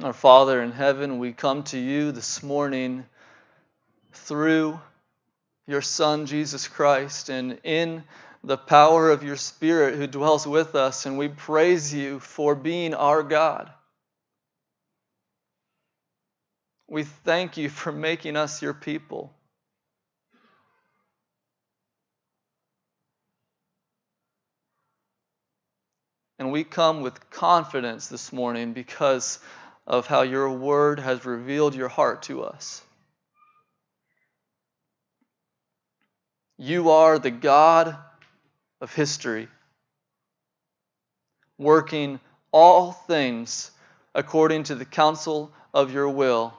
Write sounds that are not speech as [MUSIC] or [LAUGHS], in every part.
Our Father in heaven, we come to you this morning through your Son, Jesus Christ, and in the power of your Spirit who dwells with us, and we praise you for being our God. We thank you for making us your people. And we come with confidence this morning because of how your word has revealed your heart to us. You are the God of history, working all things according to the counsel of your will,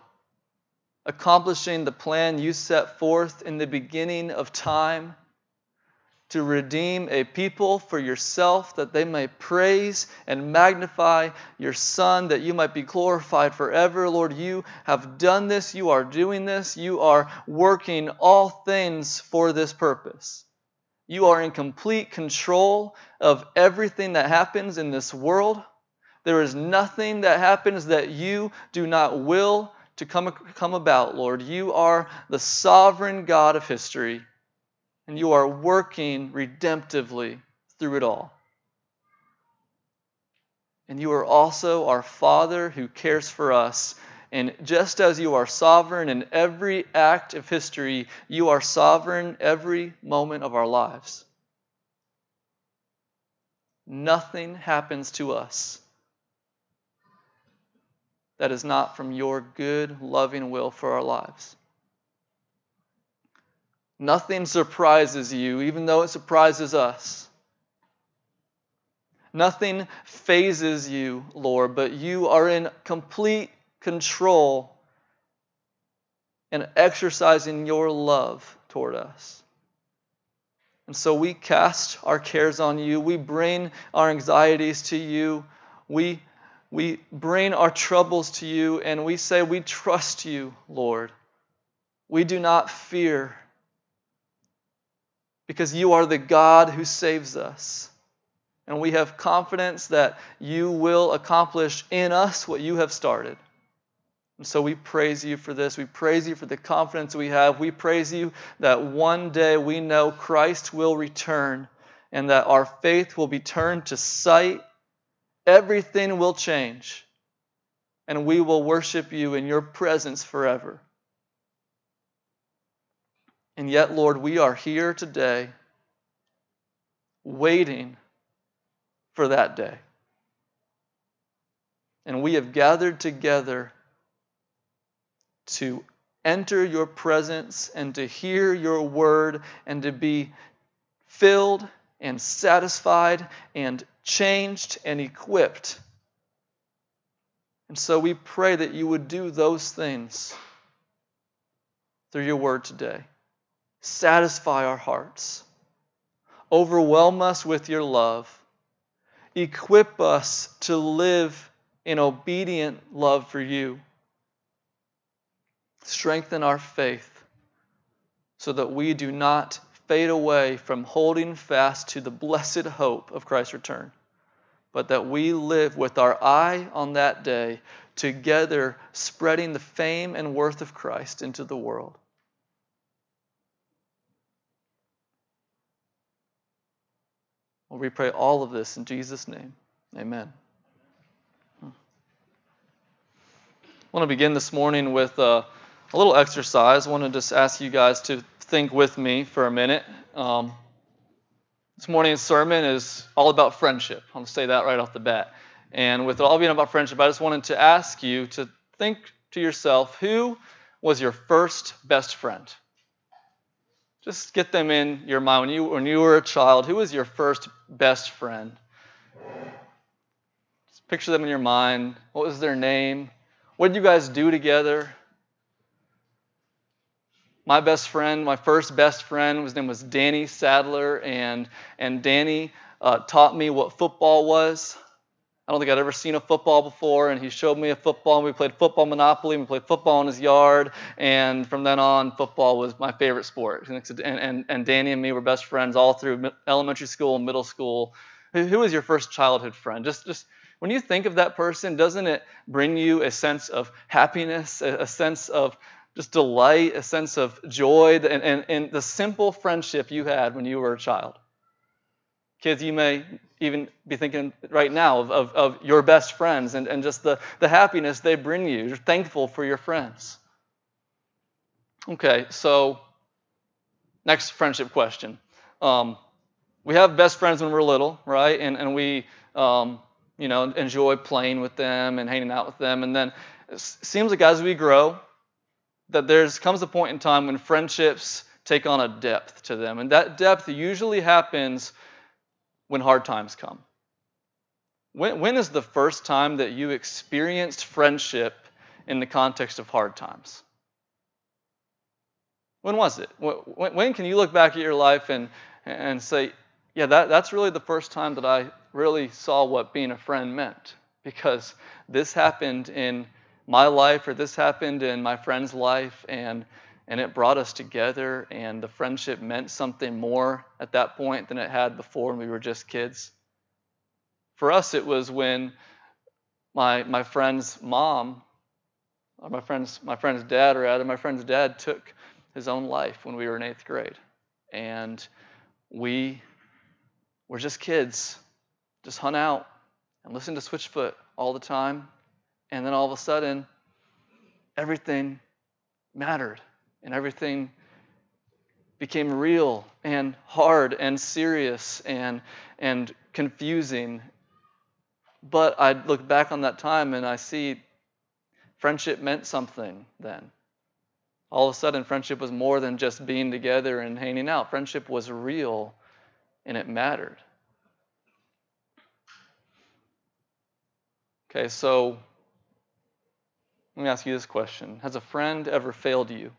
accomplishing the plan you set forth in the beginning of time to redeem a people for yourself, that they may praise and magnify your Son, that you might be glorified forever. Lord, you have done this, you are doing this, you are working all things for this purpose. You are in complete control of everything that happens in this world. There is nothing that happens that you do not will to come, come about, Lord. You are the sovereign God of history and you are working redemptively through it all. And you are also our Father who cares for us. And just as you are sovereign in every act of history, you are sovereign every moment of our lives. Nothing happens to us that is not from your good, loving will for our lives. Nothing surprises you, even though it surprises us. Nothing fazes you, Lord, but you are in complete control and exercising your love toward us. And so we cast our cares on you. We bring our anxieties to you. We, we bring our troubles to you, and we say, We trust you, Lord. We do not fear because you are the God who saves us. And we have confidence that you will accomplish in us what you have started. And so we praise you for this. We praise you for the confidence we have. We praise you that one day we know Christ will return and that our faith will be turned to sight. Everything will change. And we will worship you in your presence forever. And yet, Lord, we are here today waiting for that day. And we have gathered together to enter your presence and to hear your word and to be filled and satisfied and changed and equipped. And so we pray that you would do those things through your word today satisfy our hearts, overwhelm us with your love, equip us to live in obedient love for you, strengthen our faith so that we do not fade away from holding fast to the blessed hope of Christ's return, but that we live with our eye on that day together, spreading the fame and worth of Christ into the world. Well, we pray all of this in Jesus' name. Amen. I want to begin this morning with a, a little exercise. I want to just ask you guys to think with me for a minute. Um, this morning's sermon is all about friendship. I'll say that right off the bat. And with it all being about friendship, I just wanted to ask you to think to yourself who was your first best friend? Just get them in your mind. When you, when you were a child, who was your first best friend? Just picture them in your mind. What was their name? What did you guys do together? My best friend, my first best friend, his name was Danny Sadler, and, and Danny uh, taught me what football was. I don't think I'd ever seen a football before, and he showed me a football, and we played football Monopoly, and we played football in his yard, and from then on, football was my favorite sport. And, and, and Danny and me were best friends all through elementary school and middle school. Who was your first childhood friend? Just, just When you think of that person, doesn't it bring you a sense of happiness, a, a sense of just delight, a sense of joy, and, and, and the simple friendship you had when you were a child? Kids, you may even be thinking right now of, of, of, your best friends and, and just the, the happiness they bring you. You're thankful for your friends. Okay, so next friendship question. Um, we have best friends when we're little, right? And, and we, um, you know, enjoy playing with them and hanging out with them. And then it seems like as we grow, that there's comes a point in time when friendships take on a depth to them. And that depth usually happens when hard times come. When, when is the first time that you experienced friendship in the context of hard times? When was it? When, when can you look back at your life and, and say, yeah, that, that's really the first time that I really saw what being a friend meant? Because this happened in my life or this happened in my friend's life and and it brought us together and the friendship meant something more at that point than it had before when we were just kids. For us it was when my my friend's mom or my friend's my friend's dad or rather my friend's dad took his own life when we were in eighth grade. And we were just kids just hung out and listened to switchfoot all the time. And then all of a sudden everything mattered and everything became real and hard and serious and and confusing. But i look back on that time and i see friendship meant something then. All of a sudden friendship was more than just being together and hanging out. Friendship was real and it mattered. Okay so let me ask you this question. Has a friend ever failed you?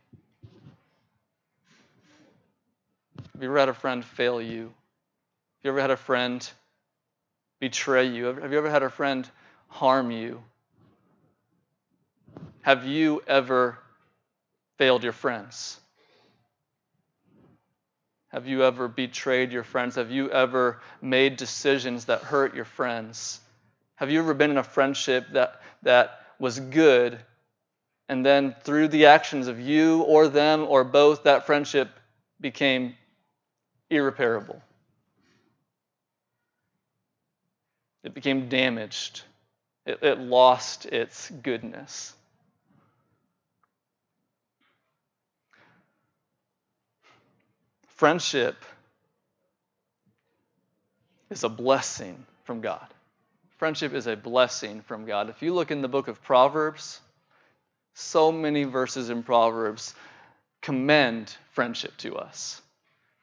Have you ever had a friend fail you? Have you ever had a friend betray you? Have you ever had a friend harm you? Have you ever failed your friends? Have you ever betrayed your friends? Have you ever made decisions that hurt your friends? Have you ever been in a friendship that, that was good and then through the actions of you or them or both, that friendship became irreparable. It became damaged. It, it lost its goodness. Friendship is a blessing from God. Friendship is a blessing from God. If you look in the book of Proverbs, so many verses in Proverbs commend friendship to us.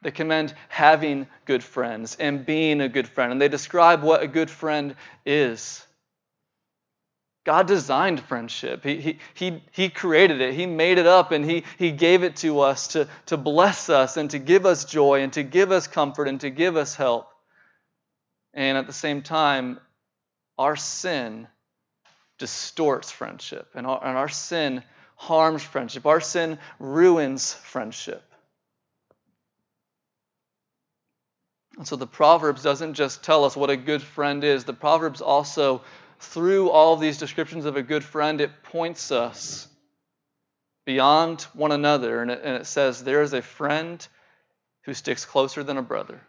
They commend having good friends and being a good friend, and they describe what a good friend is. God designed friendship. He, he, he, he created it. He made it up and he, he gave it to us to, to bless us and to give us joy and to give us comfort and to give us help. And at the same time, our sin distorts friendship, and our, and our sin harms friendship. Our sin ruins friendship. And so the Proverbs doesn't just tell us what a good friend is, the Proverbs also, through all these descriptions of a good friend, it points us beyond one another. And it, and it says, There is a friend who sticks closer than a brother.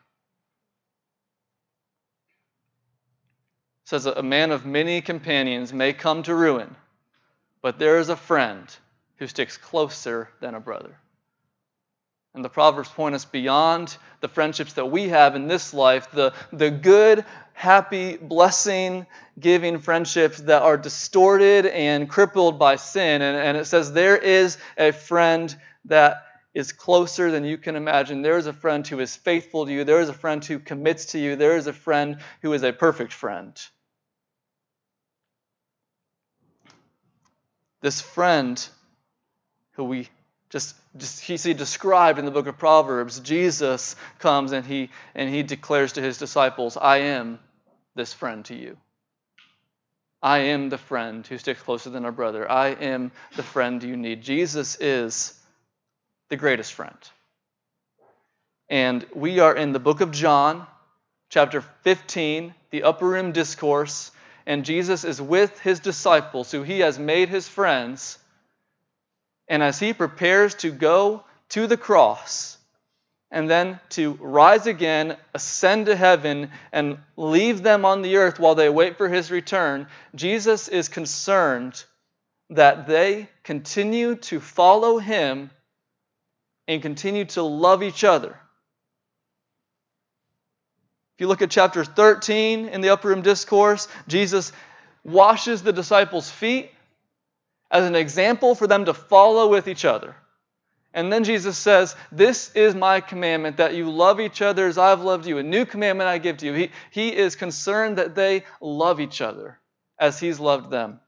says a man of many companions may come to ruin, but there is a friend who sticks closer than a brother. And the Proverbs point us beyond the friendships that we have in this life, the, the good, happy, blessing giving friendships that are distorted and crippled by sin. And, and it says, There is a friend that is closer than you can imagine. There is a friend who is faithful to you. There is a friend who commits to you. There is a friend who is a perfect friend. This friend who we just, just he see described in the book of Proverbs, Jesus comes and he and he declares to his disciples, I am this friend to you. I am the friend who sticks closer than a brother. I am the friend you need. Jesus is the greatest friend. And we are in the book of John, chapter 15, the upper room discourse, and Jesus is with his disciples, who he has made his friends. And as he prepares to go to the cross, and then to rise again, ascend to heaven, and leave them on the earth while they wait for his return, Jesus is concerned that they continue to follow him and continue to love each other. If you look at chapter 13 in the Upper Room Discourse, Jesus washes the disciples' feet as an example for them to follow with each other. And then Jesus says, This is my commandment, that you love each other as I've loved you. A new commandment I give to you. He, he is concerned that they love each other as he's loved them.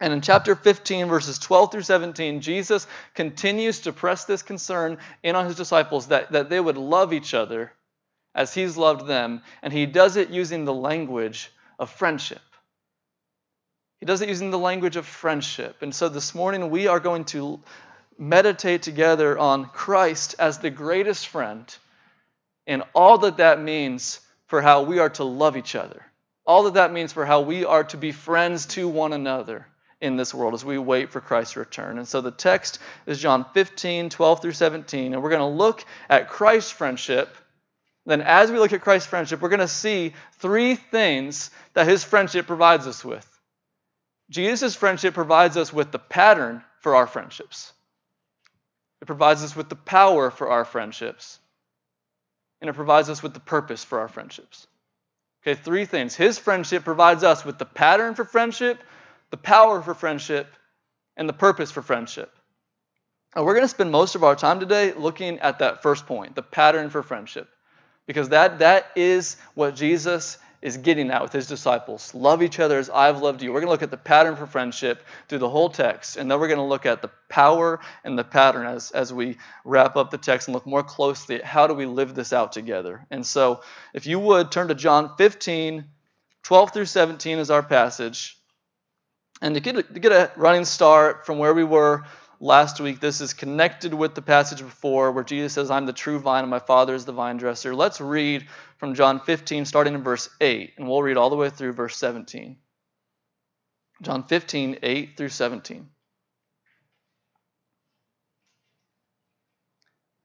And in chapter 15, verses 12 through 17, Jesus continues to press this concern in on his disciples that, that they would love each other as he's loved them. And he does it using the language of friendship. He does it using the language of friendship. And so this morning we are going to meditate together on Christ as the greatest friend and all that that means for how we are to love each other. All that that means for how we are to be friends to one another in this world as we wait for Christ's return. And so the text is John 15, 12 through 17. And we're going to look at Christ's friendship. Then, as we look at Christ's friendship, we're going to see three things that his friendship provides us with. Jesus' friendship provides us with the pattern for our friendships. It provides us with the power for our friendships. And it provides us with the purpose for our friendships. Okay, three things. His friendship provides us with the pattern for friendship, the power for friendship, and the purpose for friendship. And we're going to spend most of our time today looking at that first point, the pattern for friendship. Because that, that is what Jesus is getting at with his disciples. Love each other as I've loved you. We're going to look at the pattern for friendship through the whole text, and then we're going to look at the power and the pattern as, as we wrap up the text and look more closely at how do we live this out together. And so, if you would turn to John 15, 12 through 17 is our passage. And to get a, to get a running start from where we were last week, this is connected with the passage before where Jesus says, I'm the true vine and my Father is the vine dresser. Let's read from John 15, starting in verse 8, and we'll read all the way through verse 17. John 15, 8 through 17.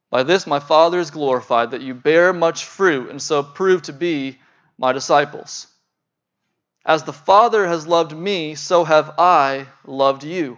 By this my Father is glorified, that you bear much fruit, and so prove to be my disciples. As the Father has loved me, so have I loved you.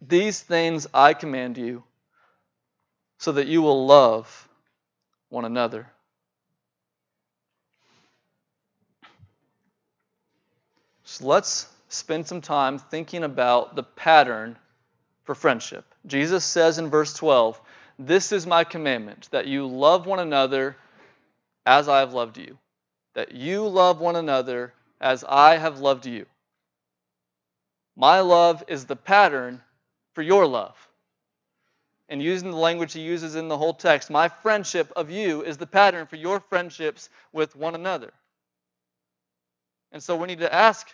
These things I command you, so that you will love one another. So let's spend some time thinking about the pattern for friendship. Jesus says in verse 12, This is my commandment, that you love one another as I have loved you. That you love one another as I have loved you. My love is the pattern for your love. And using the language he uses in the whole text, my friendship of you is the pattern for your friendships with one another. And so we need to ask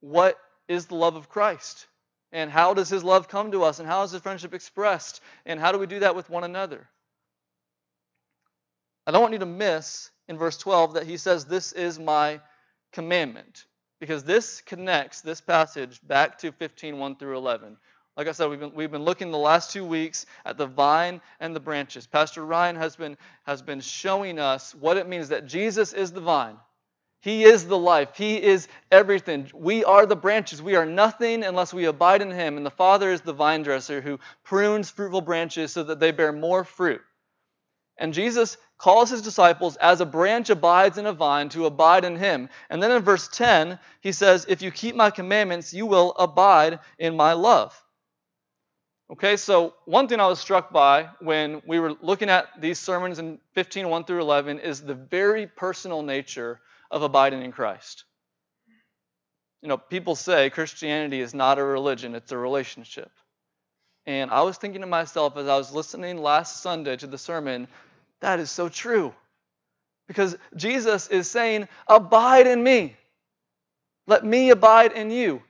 what is the love of Christ? And how does his love come to us? And how is his friendship expressed? And how do we do that with one another? I don't want you to miss in verse 12 that he says, This is my commandment because this connects this passage back to 15 1 through 11. Like I said, we've been, we've been looking the last two weeks at the vine and the branches. Pastor Ryan has been, has been showing us what it means that Jesus is the vine He is the life. He is everything. We are the branches. We are nothing unless we abide in Him. And the Father is the vine dresser who prunes fruitful branches so that they bear more fruit. And Jesus calls his disciples, as a branch abides in a vine, to abide in him. And then in verse 10, he says, If you keep my commandments, you will abide in my love. Okay, so one thing I was struck by when we were looking at these sermons in 15, 1 through 11 is the very personal nature of abiding in Christ. You know, people say Christianity is not a religion, it's a relationship. And I was thinking to myself as I was listening last Sunday to the sermon, that is so true. Because Jesus is saying, Abide in me. Let me abide in you.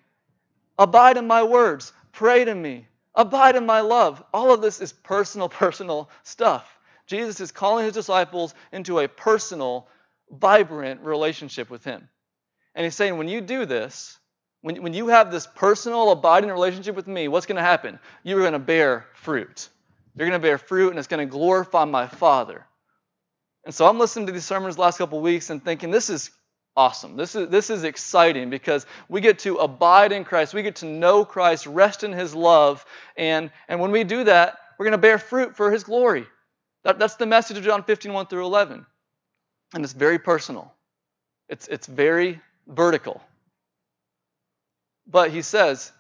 Abide in my words. Pray to me. Abide in my love. All of this is personal, [LAUGHS] personal stuff. Jesus is calling his disciples into a personal, vibrant relationship with him. And he's saying, when you do this, when, when you have this personal, abiding relationship with me, what's going to happen? You're going to bear fruit. You're going to bear fruit, and it's going to glorify my Father. And so I'm listening to these sermons the last couple of weeks and thinking, this is awesome. This is, this is exciting because we get to abide in Christ. We get to know Christ, rest in His love. And, and when we do that, we're going to bear fruit for His glory. That, that's the message of John 15, 1 through 11. And it's very personal, it's, it's very vertical. But he says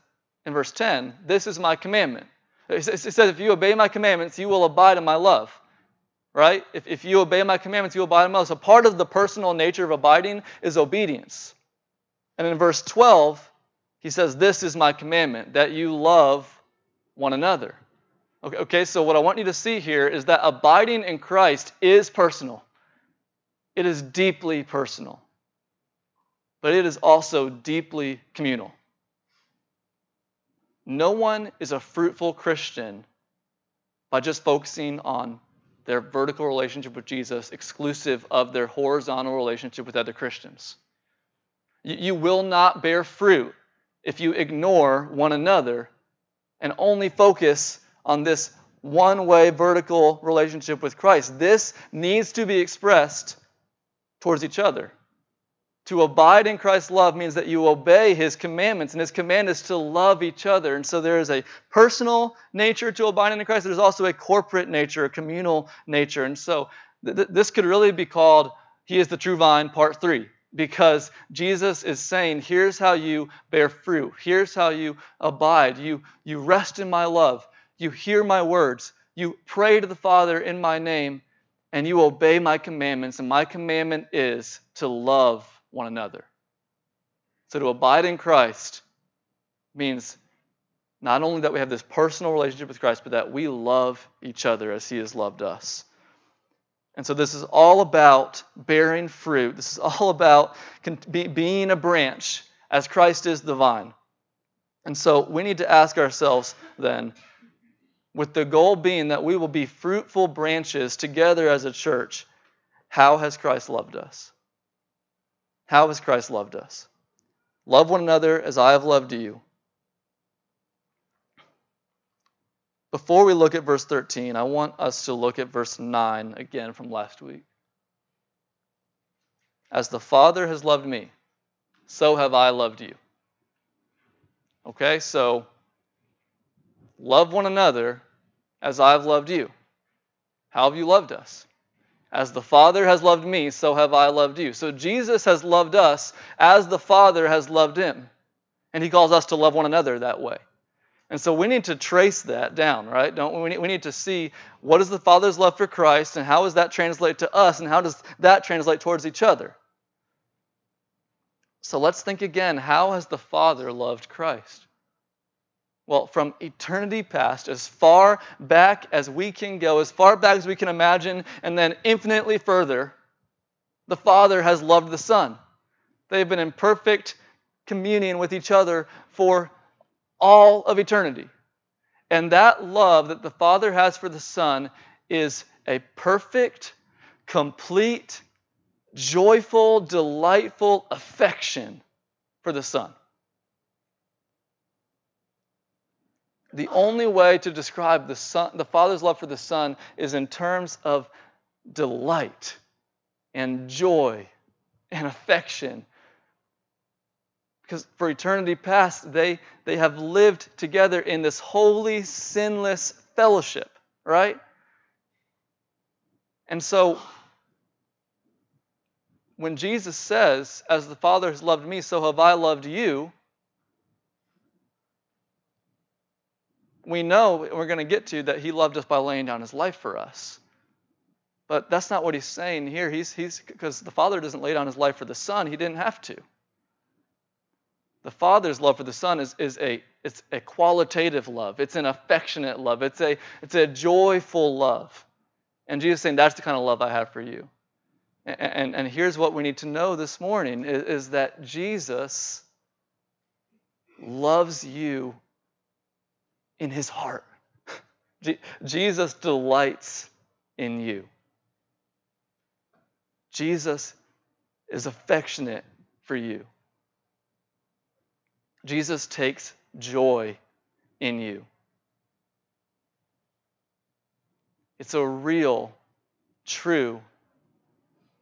in verse 10, This is my commandment. He says, If you obey my commandments, you will abide in my love. Right? If, if you obey my commandments, you will abide in my love. So part of the personal nature of abiding is obedience. And in verse 12, he says, This is my commandment, that you love one another. Okay, okay, so what I want you to see here is that abiding in Christ is personal. It is deeply personal. But it is also deeply communal. No one is a fruitful Christian by just focusing on their vertical relationship with Jesus, exclusive of their horizontal relationship with other Christians. You will not bear fruit if you ignore one another and only focus on this one way vertical relationship with Christ. This needs to be expressed towards each other. To abide in Christ's love means that you obey his commandments, and his command is to love each other. And so there is a personal nature to abiding in Christ. There's also a corporate nature, a communal nature. And so th- this could really be called He is the True Vine, Part 3, because Jesus is saying, Here's how you bear fruit. Here's how you abide. You, you rest in my love. You hear my words. You pray to the Father in my name, and you obey my commandments. And my commandment is to love one another. So to abide in Christ means not only that we have this personal relationship with Christ, but that we love each other as He has loved us. And so this is all about bearing fruit. This is all about being a branch as Christ is the vine. And so we need to ask ourselves then, with the goal being that we will be fruitful branches together as a church, how has Christ loved us? How has Christ loved us? Love one another as I have loved you. Before we look at verse 13, I want us to look at verse 9 again from last week. As the Father has loved me, so have I loved you. Okay, so love one another as I've loved you. How have you loved us? As the Father has loved me, so have I loved you. So Jesus has loved us as the Father has loved him. And he calls us to love one another that way. And so we need to trace that down, right? Don't we? We need to see what is the Father's love for Christ and how does that translate to us and how does that translate towards each other? So let's think again how has the Father loved Christ? Well, from eternity past, as far back as we can go, as far back as we can imagine, and then infinitely further, the Father has loved the Son. They've been in perfect communion with each other for all of eternity. And that love that the Father has for the Son is a perfect, complete, joyful, delightful affection for the Son. The only way to describe the son, the Father's love for the Son is in terms of delight and joy and affection. Because for eternity past, they, they have lived together in this holy, sinless fellowship, right? And so, when Jesus says, As the Father has loved me, so have I loved you, we know we're going to get to that he loved us by laying down his life for us. But that's not what he's saying here. He's he's because the Father doesn't lay down his life for the Son, he didn't have to. The Father's love for the Son is, is a it's a qualitative love. It's an affectionate love. It's a it's a joyful love. And Jesus saying that's the kind of love I have for you. And, and, and here's what we need to know this morning is, is that Jesus loves you in his heart. [LAUGHS] Jesus delights in you. Jesus is affectionate for you. Jesus takes joy in you. It's a real, true,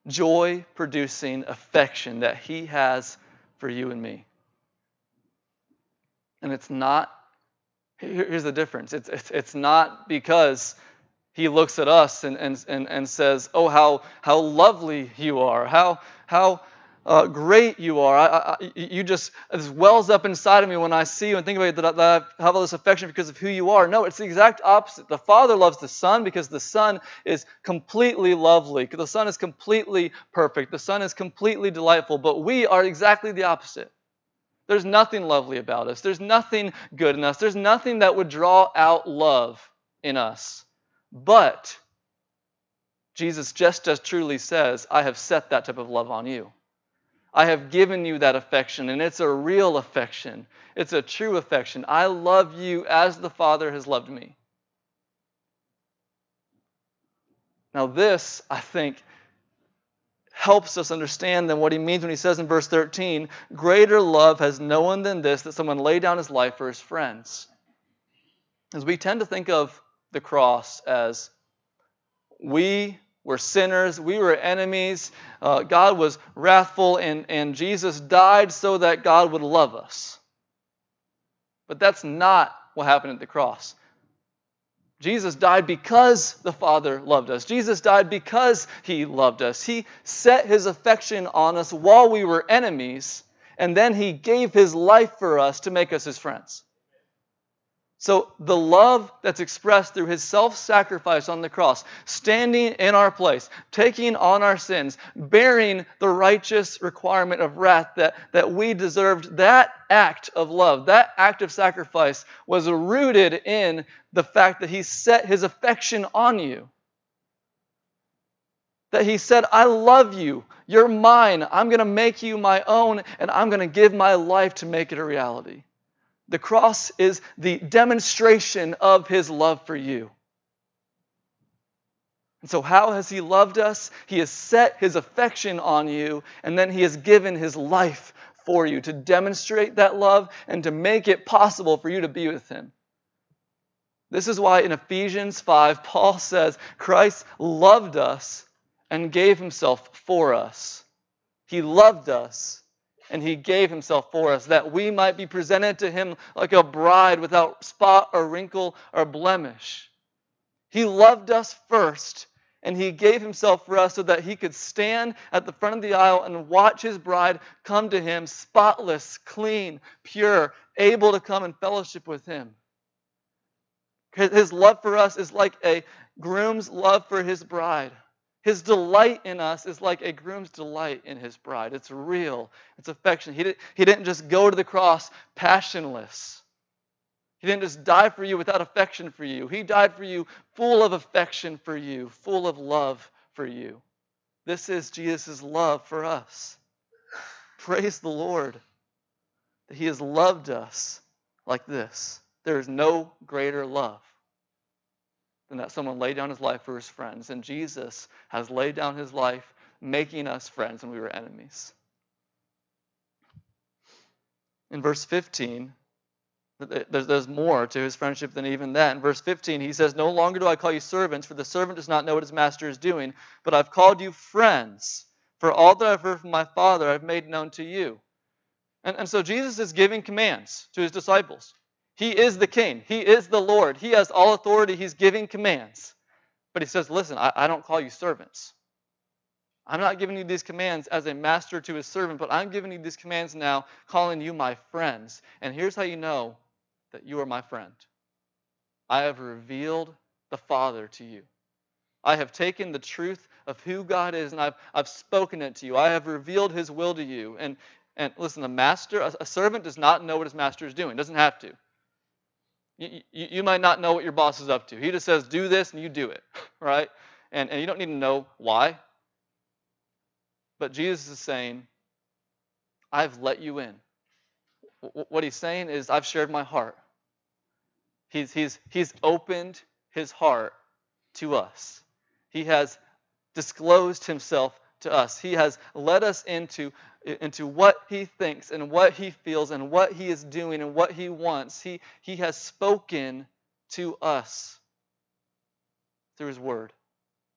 joy producing affection that He has for you and me. And it's not, here's the difference it's, it's, it's not because he looks at us and, and, and, and says, Oh, how, how lovely you are, how, how uh, great you are. I, I, you just, this wells up inside of me when I see you and think about it, that, that I have all this affection because of who you are. No, it's the exact opposite. The Father loves the Son because the Son is completely lovely. The Son is completely perfect. The Son is completely delightful. But we are exactly the opposite. There's nothing lovely about us. There's nothing good in us. There's nothing that would draw out love in us. But Jesus just as truly says, I have set that type of love on you. I have given you that affection, and it's a real affection. It's a true affection. I love you as the Father has loved me. Now, this, I think, helps us understand then what he means when he says in verse 13, Greater love has no one than this, that someone lay down his life for his friends. As we tend to think of the cross as we were sinners, we were enemies, uh, God was wrathful, and, and Jesus died so that God would love us. But that's not what happened at the cross. Jesus died because the Father loved us. Jesus died because He loved us. He set His affection on us while we were enemies, and then He gave His life for us to make us His friends. So, the love that's expressed through his self sacrifice on the cross, standing in our place, taking on our sins, bearing the righteous requirement of wrath that, that we deserved, that act of love, that act of sacrifice was rooted in the fact that he set his affection on you. That he said, I love you. You're mine. I'm going to make you my own, and I'm going to give my life to make it a reality. The cross is the demonstration of his love for you. And so, how has he loved us? He has set his affection on you, and then he has given his life for you to demonstrate that love and to make it possible for you to be with him. This is why in Ephesians 5, Paul says, Christ loved us and gave himself for us. He loved us and he gave himself for us that we might be presented to him like a bride without spot or wrinkle or blemish. He loved us first, and he gave himself for us so that he could stand at the front of the aisle and watch his bride come to him spotless, clean, pure, able to come and fellowship with him. His love for us is like a groom's love for his bride. His delight in us is like a groom's delight in his bride. It's real, it's affection. He, did, he didn't just go to the cross passionless. He didn't just die for you without affection for you. He died for you full of affection for you, full of love for you. This is Jesus' love for us. Praise the Lord that He has loved us like this. There is no greater love than that someone laid down his life for his friends. And Jesus has laid down his life making us friends when we were enemies. In verse 15, there's more to his friendship than even that. In verse 15, he says, No longer do I call you servants, for the servant does not know what his master is doing, but I've called you friends. For all that I've heard from my Father, I've made known to you. And, and so Jesus is giving commands to his disciples. He is the king, he is the Lord, he has all authority, he's giving commands. But he says, Listen, I, I don't call you servants. I'm not giving you these commands as a master to his servant, but I'm giving you these commands now, calling you my friends. And here's how you know that you are my friend I have revealed the Father to you. I have taken the truth of who God is and I've, I've spoken it to you. I have revealed his will to you. And, and listen, a master, a, a servant does not know what his master is doing, doesn't have to. You, you, you, might not know what your boss is up to. He just says, do this, and you do it, [LAUGHS] right? And, and you don't need to know why. But Jesus is saying, I've let you in. What he's saying is, I've shared my heart. He's, he's, he's opened his heart to us. He has disclosed himself to us. He has led us into, into what he thinks and what he feels and what he is doing and what he wants. He, he has spoken to us through his word.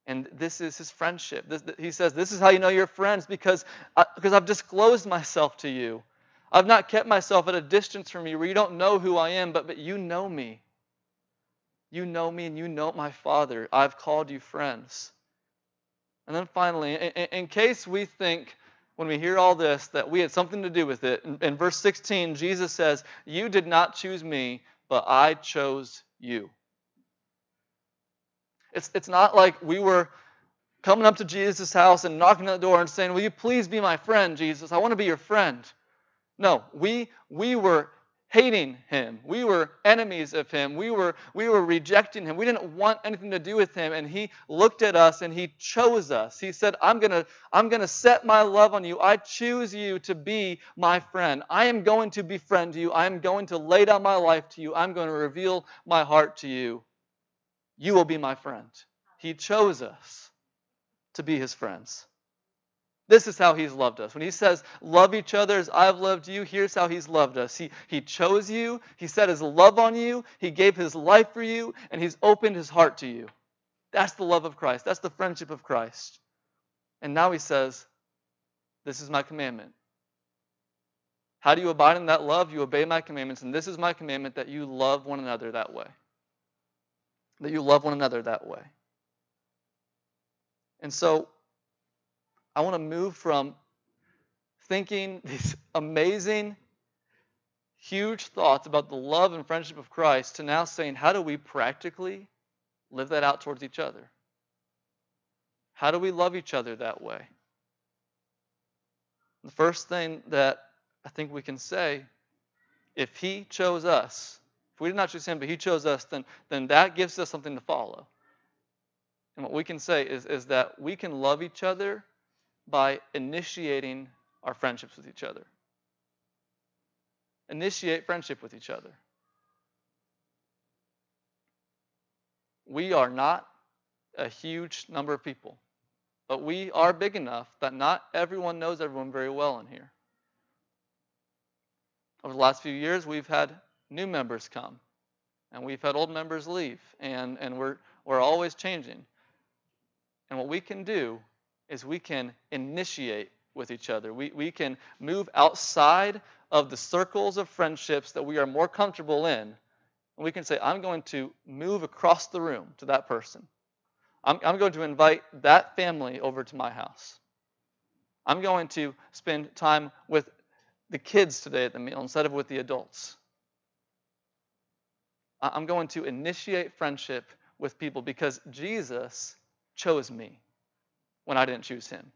And this is his friendship. This, he says, This is how you know you're friends because, I, because I've disclosed myself to you. I've not kept myself at a distance from you where you don't know who I am, but, but you know me. You know me and you know my Father. I've called you friends. And then finally, in, in case we think when we hear all this that we had something to do with it, in, in verse 16, Jesus says, You did not choose me, but I chose you. It's, it's not like we were coming up to Jesus' house and knocking on the door and saying, Will you please be my friend, Jesus? I want to be your friend. No, we, we were hating him. We were enemies of him. We were, we were rejecting him. We didn't want anything to do with him. And he looked at us and he chose us. He said, I'm going to I'm to set my love on you. I choose you to be my friend. I am going to befriend you. I am going to lay down my life to you. I'm going to reveal my heart to you. You will be my friend. He chose us to be his friends. This is how he's loved us. When he says, Love each other as I've loved you, here's how he's loved us. He, he chose you, he set his love on you, he gave his life for you, and he's opened his heart to you. That's the love of Christ. That's the friendship of Christ. And now he says, This is my commandment. How do you abide in that love? You obey my commandments. And this is my commandment that you love one another that way. That you love one another that way. And so I want to move from thinking [LAUGHS] these amazing, huge thoughts about the love and friendship of Christ to now saying, how do we practically live that out towards each other? How do we love each other that way? The first thing that I think we can say, if He chose us, if we did not choose Him, but He chose us, then, then that gives us something to follow. And what we can say is, is that we can love each other by initiating our friendships with each other. Initiate friendship with each other. We are not a huge number of people, but we are big enough that not everyone knows everyone very well in here. Over the last few years, we've had new members come, and we've had old members leave, and, and we're, we're always changing. And what we can do is we can initiate with each other. We, we can move outside of the circles of friendships that we are more comfortable in. And we can say, I'm going to move across the room to that person. I'm, I'm going to invite that family over to my house. I'm going to spend time with the kids today at the meal instead of with the adults. I'm going to initiate friendship with people because Jesus chose me when I didn't choose him.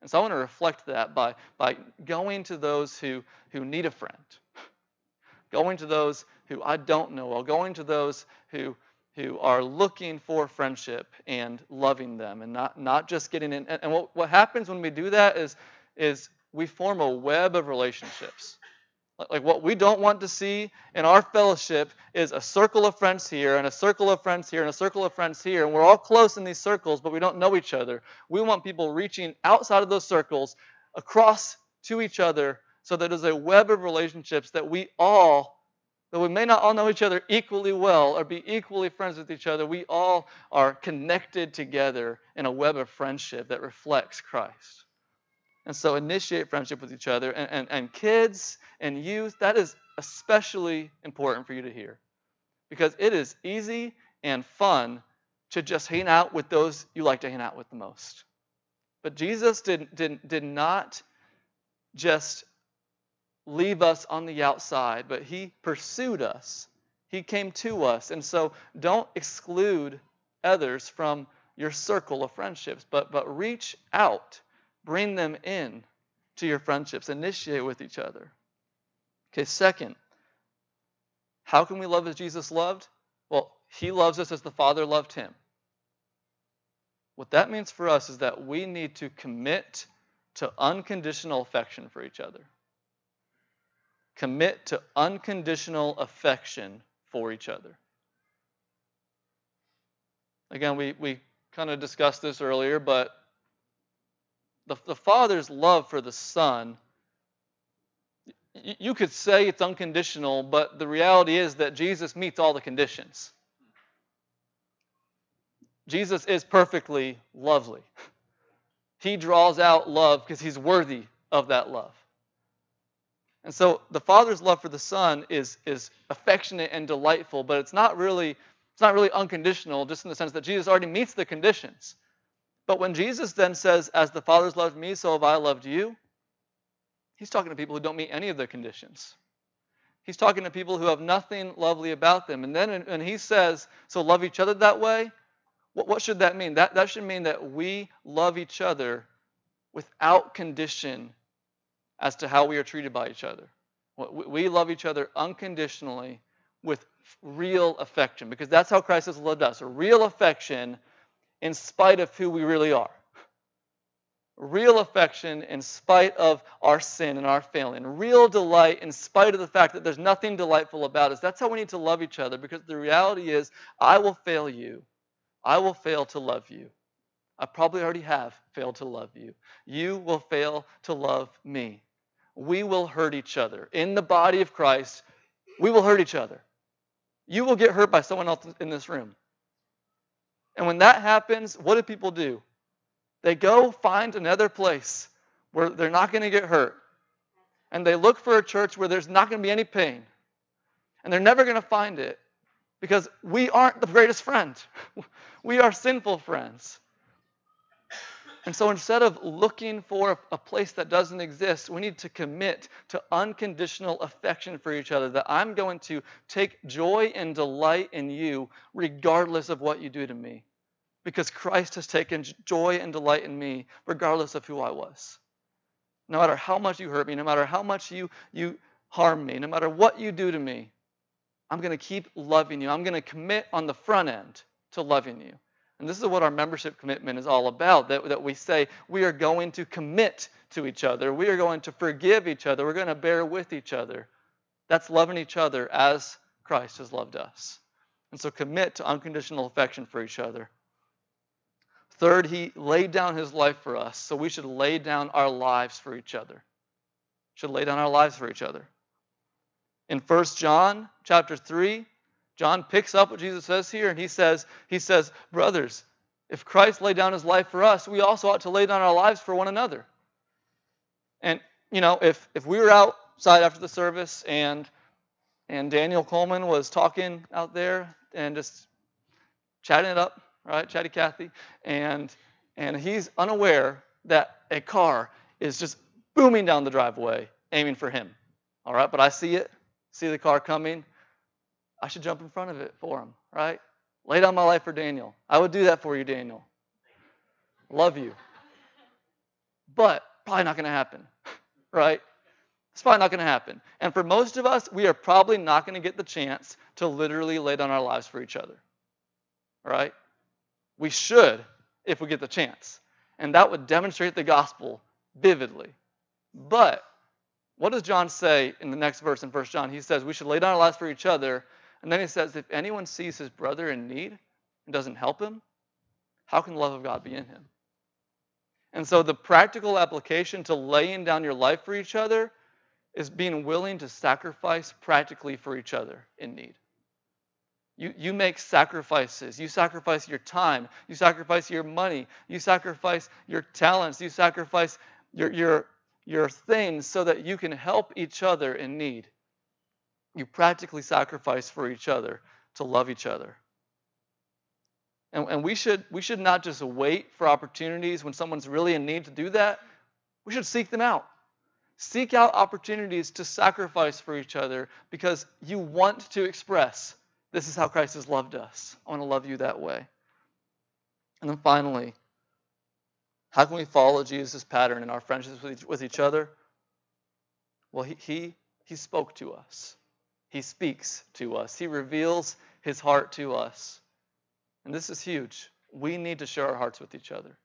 And so I want to reflect that by, by going to those who, who need a friend, [LAUGHS] going to those who I don't know well, going to those who, who are looking for friendship and loving them and not, not just getting in. And, and what, what happens when we do that is, is we form a web of relationships. Like what we don't want to see in our fellowship is a circle of friends here and a circle of friends here and a circle of friends here. And we're all close in these circles, but we don't know each other. We want people reaching outside of those circles across to each other so that there's a web of relationships that we all, though we may not all know each other equally well or be equally friends with each other, we all are connected together in a web of friendship that reflects Christ. And so initiate friendship with each other. And, and, and kids and youth, that is especially important for you to hear. Because it is easy and fun to just hang out with those you like to hang out with the most. But Jesus did, did, did not just leave us on the outside, but he pursued us. He came to us. And so don't exclude others from your circle of friendships, but, but reach out, bring them in to your friendships, initiate with each other. Okay, second, how can we love as Jesus loved? Well, he loves us as the Father loved him. What that means for us is that we need to commit to unconditional affection for each other. Commit to unconditional affection for each other. Again, we, we kind of discussed this earlier, but the, the Father's love for the Son, you could say it's unconditional, but the reality is that Jesus meets all the conditions. Jesus is perfectly lovely. He draws out love because he's worthy of that love. And so the Father's love for the Son is, is affectionate and delightful, but it's not really it's not really unconditional, just in the sense that Jesus already meets the conditions. But when Jesus then says, As the Father's loved me, so have I loved you, he's talking to people who don't meet any of the conditions. He's talking to people who have nothing lovely about them. And then when he says, So love each other that way, what, what should that mean? That, that should mean that we love each other without condition as to how we are treated by each other. We love each other unconditionally with real affection because that's how Christ has loved us. Real affection in spite of who we really are. Real affection in spite of our sin and our failing. Real delight in spite of the fact that there's nothing delightful about us. That's how we need to love each other because the reality is, I will fail you I will fail to love you. I probably already have failed to love you. You will fail to love me. We will hurt each other. In the body of Christ, we will hurt each other. You will get hurt by someone else in this room. And when that happens, what do people do? They go find another place where they're not going to get hurt. And they look for a church where there's not going to be any pain. And they're never going to find it because we aren't the greatest friend. [LAUGHS] We are sinful friends. And so instead of looking for a place that doesn't exist, we need to commit to unconditional affection for each other. That I'm going to take joy and delight in you regardless of what you do to me. Because Christ has taken joy and delight in me regardless of who I was. No matter how much you hurt me, no matter how much you, you harm me, no matter what you do to me, I'm going to keep loving you. I'm going to commit on the front end to loving you. And this is what our membership commitment is all about that, that we say we are going to commit to each other, we are going to forgive each other, we're going to bear with each other. That's loving each other as Christ has loved us. And so commit to unconditional affection for each other. Third, he laid down his life for us, so we should lay down our lives for each other. Should lay down our lives for each other. In 1 John chapter 3, John picks up what Jesus says here and he says, he says, brothers, if Christ laid down his life for us, we also ought to lay down our lives for one another. And you know, if if we were outside after the service and and Daniel Coleman was talking out there and just chatting it up, right? Chatty Cathy, and and he's unaware that a car is just booming down the driveway, aiming for him. All right, but I see it, see the car coming. I should jump in front of it for him, right? Lay down my life for Daniel. I would do that for you, Daniel. Love you. But probably not going to happen, [LAUGHS] right? It's probably not going to happen. And for most of us, we are probably not going to get the chance to literally lay down our lives for each other, right? We should if we get the chance. And that would demonstrate the gospel vividly. But what does John say in the next verse in 1 John? He says we should lay down our lives for each other and then he says, if anyone sees his brother in need and doesn't help him, how can the love of God be in him? And so the practical application to laying down your life for each other is being willing to sacrifice practically for each other in need. You, you make sacrifices. You sacrifice your time. You sacrifice your money. You sacrifice your talents. You sacrifice your, your, your things so that you can help each other in need. You practically sacrifice for each other to love each other. And, and we, should, we should not just wait for opportunities when someone's really in need to do that. We should seek them out. Seek out opportunities to sacrifice for each other because you want to express this is how Christ has loved us. I want to love you that way. And then finally, how can we follow Jesus' pattern in our friendships with each, with each other? Well, he, he, he spoke to us, He speaks to us, He reveals His heart to us. And this is huge. We need to share our hearts with each other.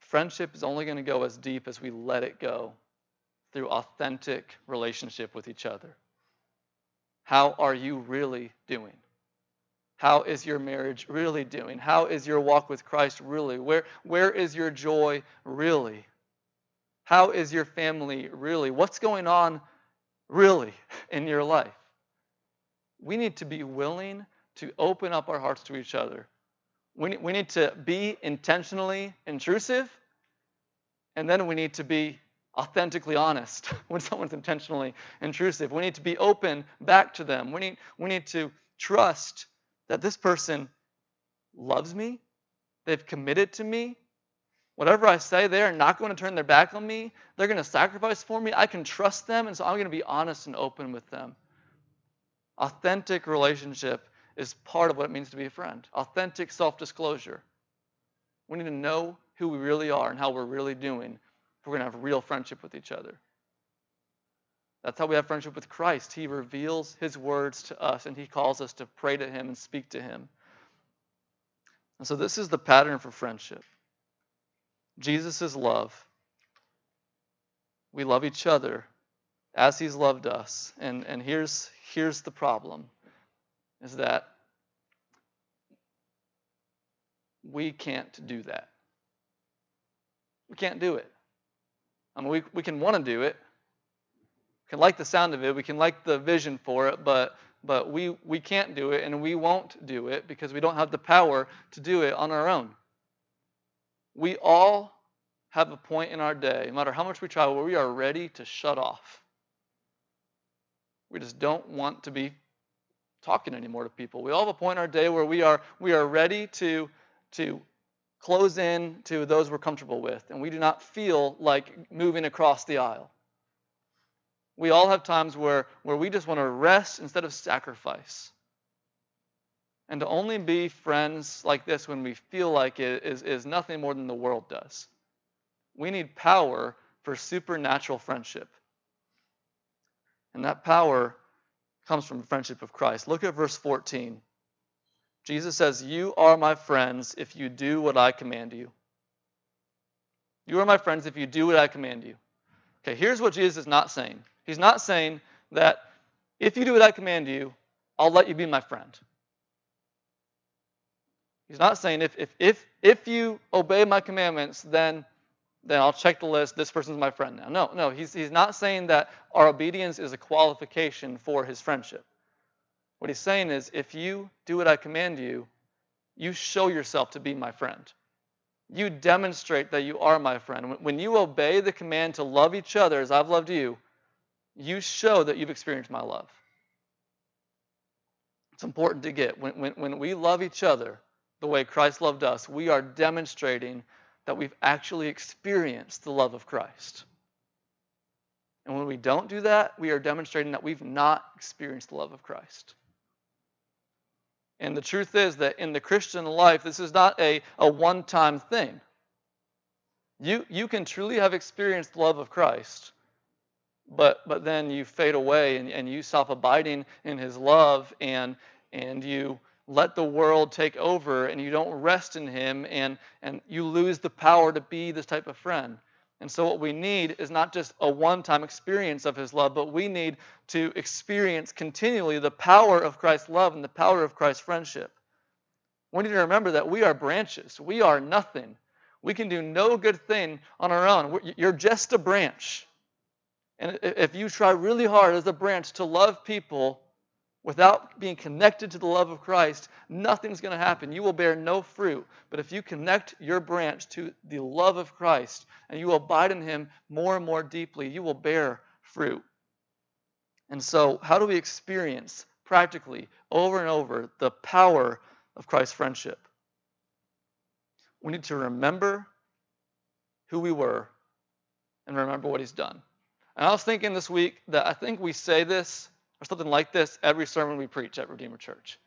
Friendship is only going to go as deep as we let it go through authentic relationship with each other. How are you really doing? How is your marriage really doing? How is your walk with Christ really? Where, where is your joy really? How is your family really? What's going on really in your life? We need to be willing to open up our hearts to each other. We need, we need to be intentionally intrusive, and then we need to be authentically honest [LAUGHS] when someone's intentionally intrusive. We need to be open back to them. We need, we need to trust that this person loves me, they've committed to me. Whatever I say, they are not going to turn their back on me. They're going to sacrifice for me. I can trust them, and so I'm going to be honest and open with them. Authentic relationship is part of what it means to be a friend. Authentic self disclosure. We need to know who we really are and how we're really doing if we're going to have real friendship with each other. That's how we have friendship with Christ. He reveals his words to us and he calls us to pray to him and speak to him. And so this is the pattern for friendship. Jesus is love. We love each other as he's loved us. And, and here's, here's the problem is that we can't do that. We can't do it. I mean, we, we can want to do it. We can like the sound of it. We can like the vision for it, but but we, we can't do it and we won't do it because we don't have the power to do it on our own. We all have a point in our day, no matter how much we try, where we are ready to shut off. We just don't want to be talking anymore to people. We all have a point in our day where we are we are ready to to close in to those we're comfortable with, and we do not feel like moving across the aisle. We all have times where, where we just want to rest instead of sacrifice. And to only be friends like this when we feel like it is, is nothing more than the world does. We need power for supernatural friendship. And that power comes from the friendship of Christ. Look at verse 14. Jesus says, You are my friends if you do what I command you. You are my friends if you do what I command you. Okay, here's what Jesus is not saying. He's not saying that if you do what I command you, I'll let you be my friend. He's not saying if, if, if, if you obey my commandments, then, then I'll check the list. This person's my friend now. No, no, he's, he's not saying that our obedience is a qualification for his friendship. What he's saying is if you do what I command you, you show yourself to be my friend. You demonstrate that you are my friend. When you obey the command to love each other as I've loved you, you show that you've experienced my love. It's important to get. When, when, when we love each other the way Christ loved us, we are demonstrating that we've actually experienced the love of Christ. And when we don't do that, we are demonstrating that we've not experienced the love of Christ. And the truth is that in the Christian life, this is not a, a one time thing. You, you can truly have experienced the love of Christ, but, but then you fade away and, and you stop abiding in his love and, and you let the world take over and you don't rest in him and, and you lose the power to be this type of friend. And so, what we need is not just a one time experience of His love, but we need to experience continually the power of Christ's love and the power of Christ's friendship. We need to remember that we are branches, we are nothing. We can do no good thing on our own. You're just a branch. And if you try really hard as a branch to love people, Without being connected to the love of Christ, nothing's going to happen. You will bear no fruit. But if you connect your branch to the love of Christ and you abide in Him more and more deeply, you will bear fruit. And so, how do we experience practically over and over the power of Christ's friendship? We need to remember who we were and remember what He's done. And I was thinking this week that I think we say this or something like this every sermon we preach at Redeemer Church.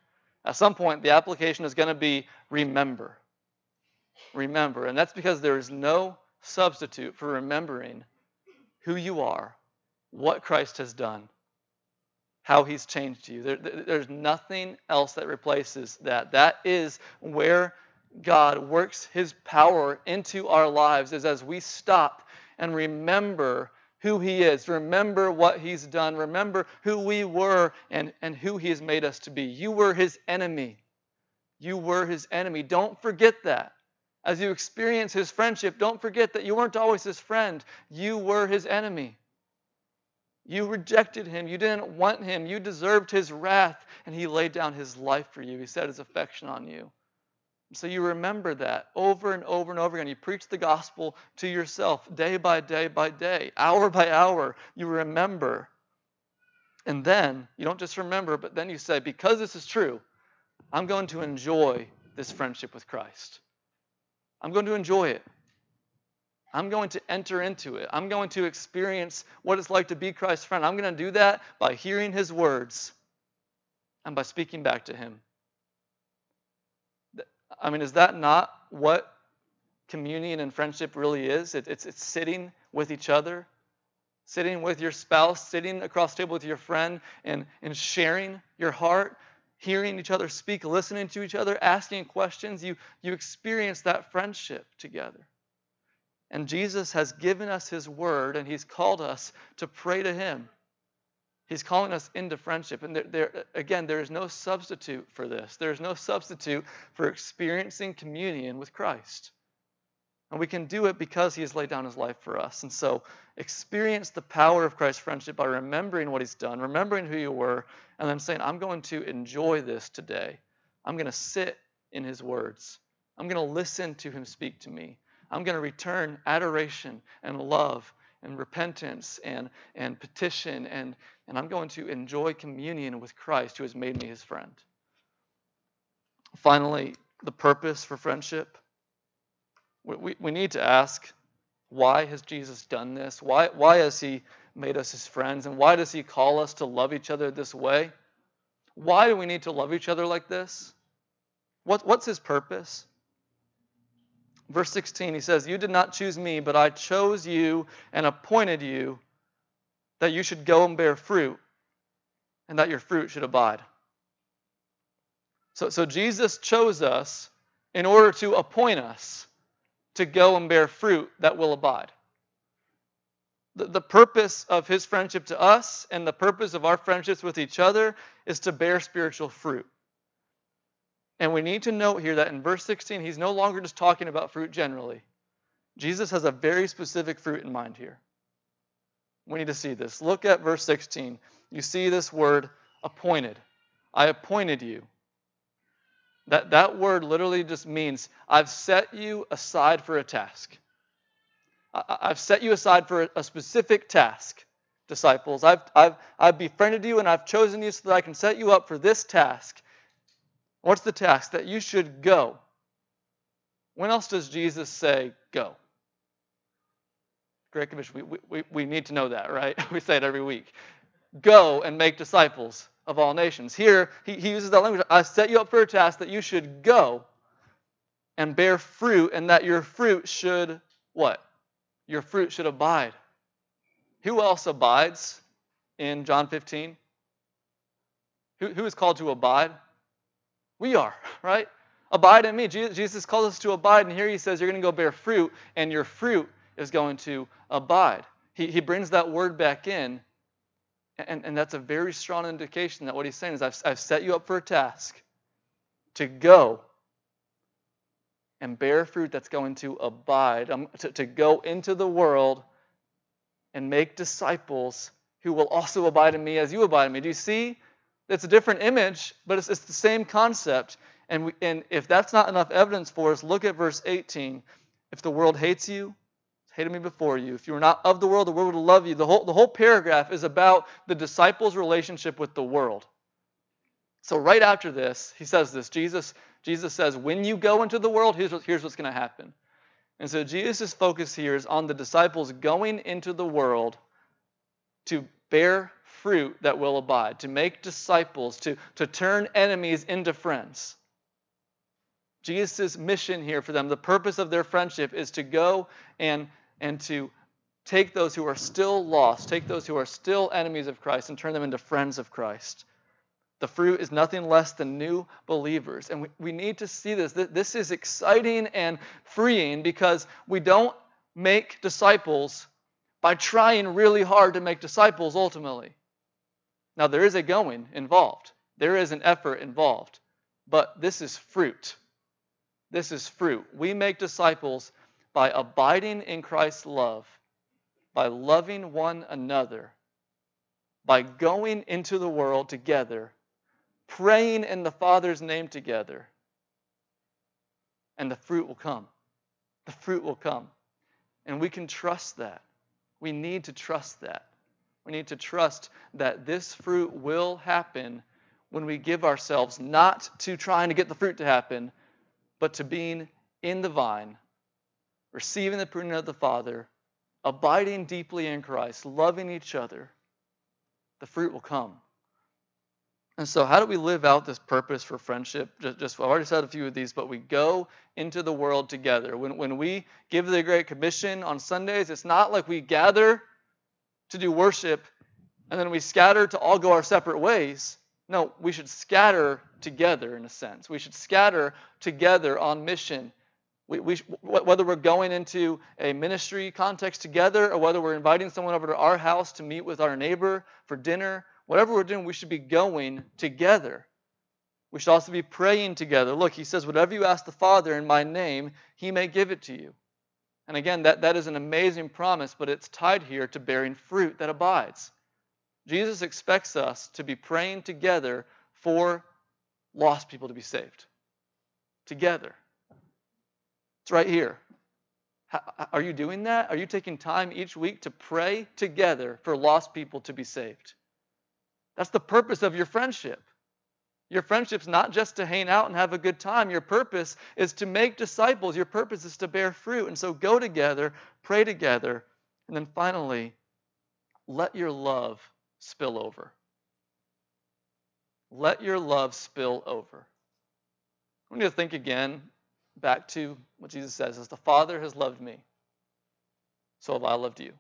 At some point, the application is going to be remember. Remember. And that's because there is no substitute for remembering who you are, what Christ has done, how he's changed you. There, there's nothing else that replaces that. That is where God works his power into our lives, is as we stop and remember who He is. Remember what He's done. Remember who we were and, and who He has made us to be. You were His enemy. You were His enemy. Don't forget that. As you experience His friendship, don't forget that you weren't always His friend. You were His enemy. You rejected Him. You didn't want Him. You deserved His wrath, and He laid down His life for you. He set His affection on you. So you remember that over and over and over again. You preach the gospel to yourself day by day by day, hour by hour. You remember. And then you don't just remember, but then you say, because this is true, I'm going to enjoy this friendship with Christ. I'm going to enjoy it. I'm going to enter into it. I'm going to experience what it's like to be Christ's friend. I'm going to do that by hearing his words and by speaking back to him. I mean, is that not what communion and friendship really is? It, it's, it's sitting with each other, sitting with your spouse, sitting across the table with your friend, and, and sharing your heart, hearing each other speak, listening to each other, asking questions. You, you experience that friendship together. And Jesus has given us his word, and he's called us to pray to him. He's calling us into friendship. And there, there, again, there is no substitute for this. There is no substitute for experiencing communion with Christ. And we can do it because he has laid down his life for us. And so experience the power of Christ's friendship by remembering what he's done, remembering who you were, and then saying, I'm going to enjoy this today. I'm going to sit in his words. I'm going to listen to him speak to me. I'm going to return adoration and love and repentance and, and petition, and, and I'm going to enjoy communion with Christ who has made me his friend. Finally, the purpose for friendship. We, we, we need to ask why has Jesus done this? Why, why has he made us his friends? And why does he call us to love each other this way? Why do we need to love each other like this? What, what's his purpose? Verse 16, he says, You did not choose me, but I chose you and appointed you that you should go and bear fruit, and that your fruit should abide. So, so Jesus chose us in order to appoint us to go and bear fruit that will abide. The, the purpose of his friendship to us and the purpose of our friendships with each other is to bear spiritual fruit. And we need to note here that in verse 16, he's no longer just talking about fruit generally. Jesus has a very specific fruit in mind here. We need to see this. Look at verse 16. You see this word appointed. I appointed you. That, that word literally just means I've set you aside for a task. I, I've set you aside for a specific task, disciples. I've, I've, I've befriended you and I've chosen you so that I can set you up for this task. What's the task? That you should go. When else does Jesus say go? Great Commission, we, we, we need to know that, right? [LAUGHS] we say it every week. Go and make disciples of all nations. Here, he, he uses that language I set you up for a task that you should go and bear fruit, and that your fruit should what? Your fruit should abide. Who else abides in John 15? Who, who is called to abide? We are, right? Abide in me. Jesus calls us to abide, and here he says you're going to go bear fruit, and your fruit is going to abide. He, he brings that word back in, and, and that's a very strong indication that what he's saying is I've, I've set you up for a task to go and bear fruit that's going to abide, um, to, to go into the world and make disciples who will also abide in me as you abide in me. Do you see It's a different image, but it's, it's the same concept. And, we, and if that's not enough evidence for us, look at verse 18. If the world hates you, hated me before you. If you were not of the world, the world would love you. The whole, the whole paragraph is about the disciples' relationship with the world. So right after this, he says this. Jesus, Jesus says, when you go into the world, here's, here's what's going to happen. And so Jesus' focus here is on the disciples going into the world to bear fruit that will abide, to make disciples, to, to turn enemies into friends. Jesus' mission here for them, the purpose of their friendship is to go and, and to take those who are still lost, take those who are still enemies of Christ, and turn them into friends of Christ. The fruit is nothing less than new believers. And we, we need to see this. This is exciting and freeing because we don't make disciples by trying really hard to make disciples ultimately. Now, there is a going involved, there is an effort involved, but this is fruit. This is fruit. We make disciples by abiding in Christ's love, by loving one another, by going into the world together praying in the Father's name together, and the fruit will come. The fruit will come. And we can trust that. We need to trust that. We need to trust that this fruit will happen when we give ourselves not to trying to get the fruit to happen, but to being in the vine, receiving the pruning of the Father, abiding deeply in Christ, loving each other. The fruit will come. And so, how do we live out this purpose for friendship? Just, just, I've already said a few of these, but we go into the world together. When, when we give the Great Commission on Sundays, it's not like we gather to do worship and then we scatter to all go our separate ways. No, we should scatter together in a sense. We should scatter together on mission. We, we, whether we're going into a ministry context together or whether we're inviting someone over to our house to meet with our neighbor for dinner whatever we're doing, we should be going together. We should also be praying together. Look, he says, whatever you ask the Father in my name, he may give it to you. And again, that, that is an amazing promise, but it's tied here to bearing fruit that abides. Jesus expects us to be praying together for lost people to be saved. Together. It's right here. Are you doing that? Are you taking time each week to pray together for lost people to be saved? That's the purpose of your friendship. Your friendship's not just to hang out and have a good time. Your purpose is to make disciples. Your purpose is to bear fruit. And so go together, pray together, and then finally, let your love spill over. Let your love spill over. We need to think again back to what Jesus says as the Father has loved me, so have I loved you.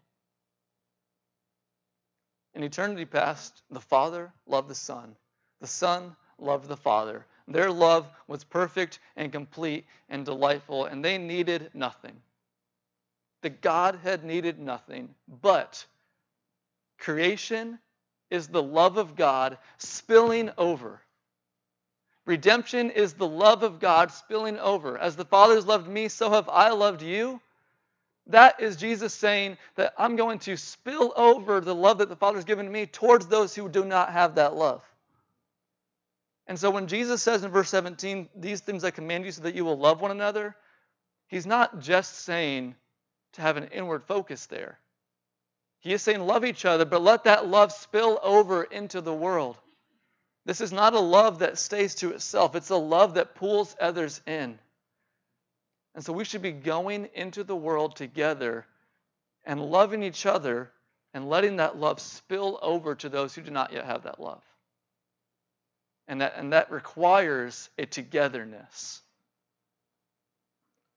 In eternity past, the Father loved the Son. The Son loved the Father. Their love was perfect and complete and delightful, and they needed nothing. The Godhead needed nothing, but creation is the love of God spilling over. Redemption is the love of God spilling over. As the Father has loved me, so have I loved you. That is Jesus saying that I'm going to spill over the love that the Father has given me towards those who do not have that love. And so when Jesus says in verse 17, These things I command you so that you will love one another, he's not just saying to have an inward focus there. He is saying, Love each other, but let that love spill over into the world. This is not a love that stays to itself, it's a love that pulls others in. And so we should be going into the world together and loving each other and letting that love spill over to those who do not yet have that love. And that, and that requires a togetherness.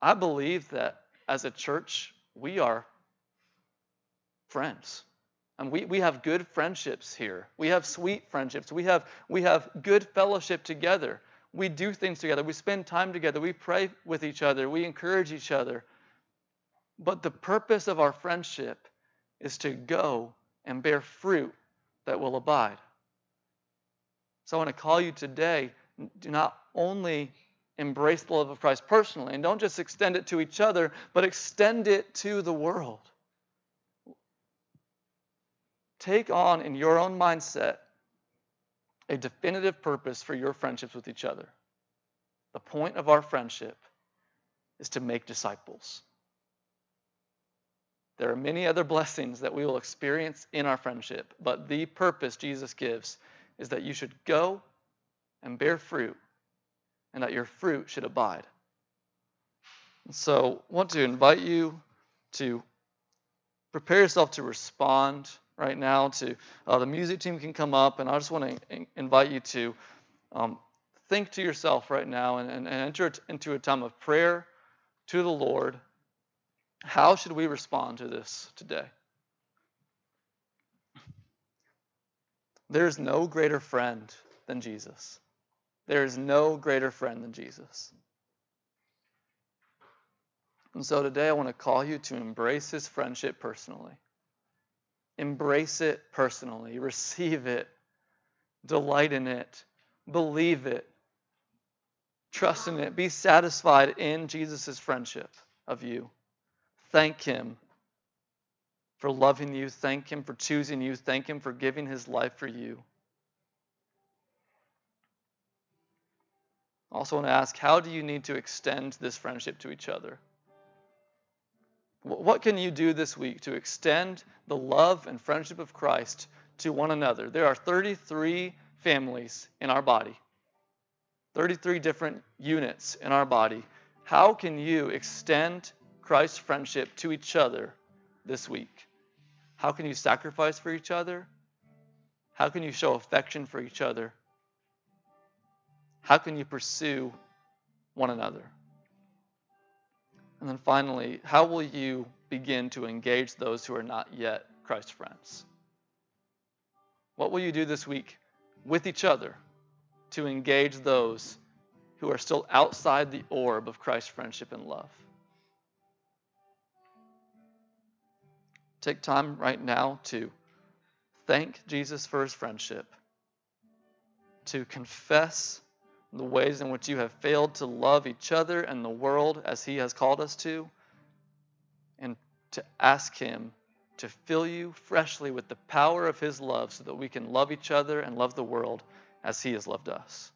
I believe that as a church, we are friends. And we, we have good friendships here. We have sweet friendships. We have, we have good fellowship together we do things together, we spend time together, we pray with each other, we encourage each other. But the purpose of our friendship is to go and bear fruit that will abide. So I want to call you today do not only embrace the love of Christ personally, and don't just extend it to each other, but extend it to the world. Take on in your own mindset a definitive purpose for your friendships with each other. The point of our friendship is to make disciples. There are many other [LAUGHS] blessings that we will experience in our friendship, but the purpose Jesus gives is that you should go and bear fruit, and that your fruit should abide. And so, I want to invite you to prepare yourself to respond right now. To uh, the music team can come up, and I just want to invite you to um, think to yourself right now and, and, and enter into a time of prayer to the Lord. How should we respond to this today? There is no greater friend than Jesus. There is no greater friend than Jesus. And so today I want to call you to embrace his friendship personally. Embrace it personally. [LAUGHS] Receive it. Delight in it. Believe it. Trust in it. Be satisfied in Jesus' friendship of you. Thank him for loving you. Thank him for choosing you. Thank him for giving his life for you. I Also, want to ask how do you need to extend this friendship to each other? What can you do this week to extend the love and friendship of Christ to one another? There are 33 families in our body, 33 different units in our body. How can you extend Christ's friendship to each other this week? How can you sacrifice for each other? How can you show affection for each other? How can you pursue one another? And then finally, how will you begin to engage those who are not yet Christ friends? What will you do this week with each other to engage those who are still outside the orb of Christ's friendship and love? Take time right now to thank Jesus for his friendship, to confess the ways in which you have failed to love each other and the world as He has called us to, and to ask Him to fill you freshly with the power of His love so that we can love each other and love the world as He has loved us.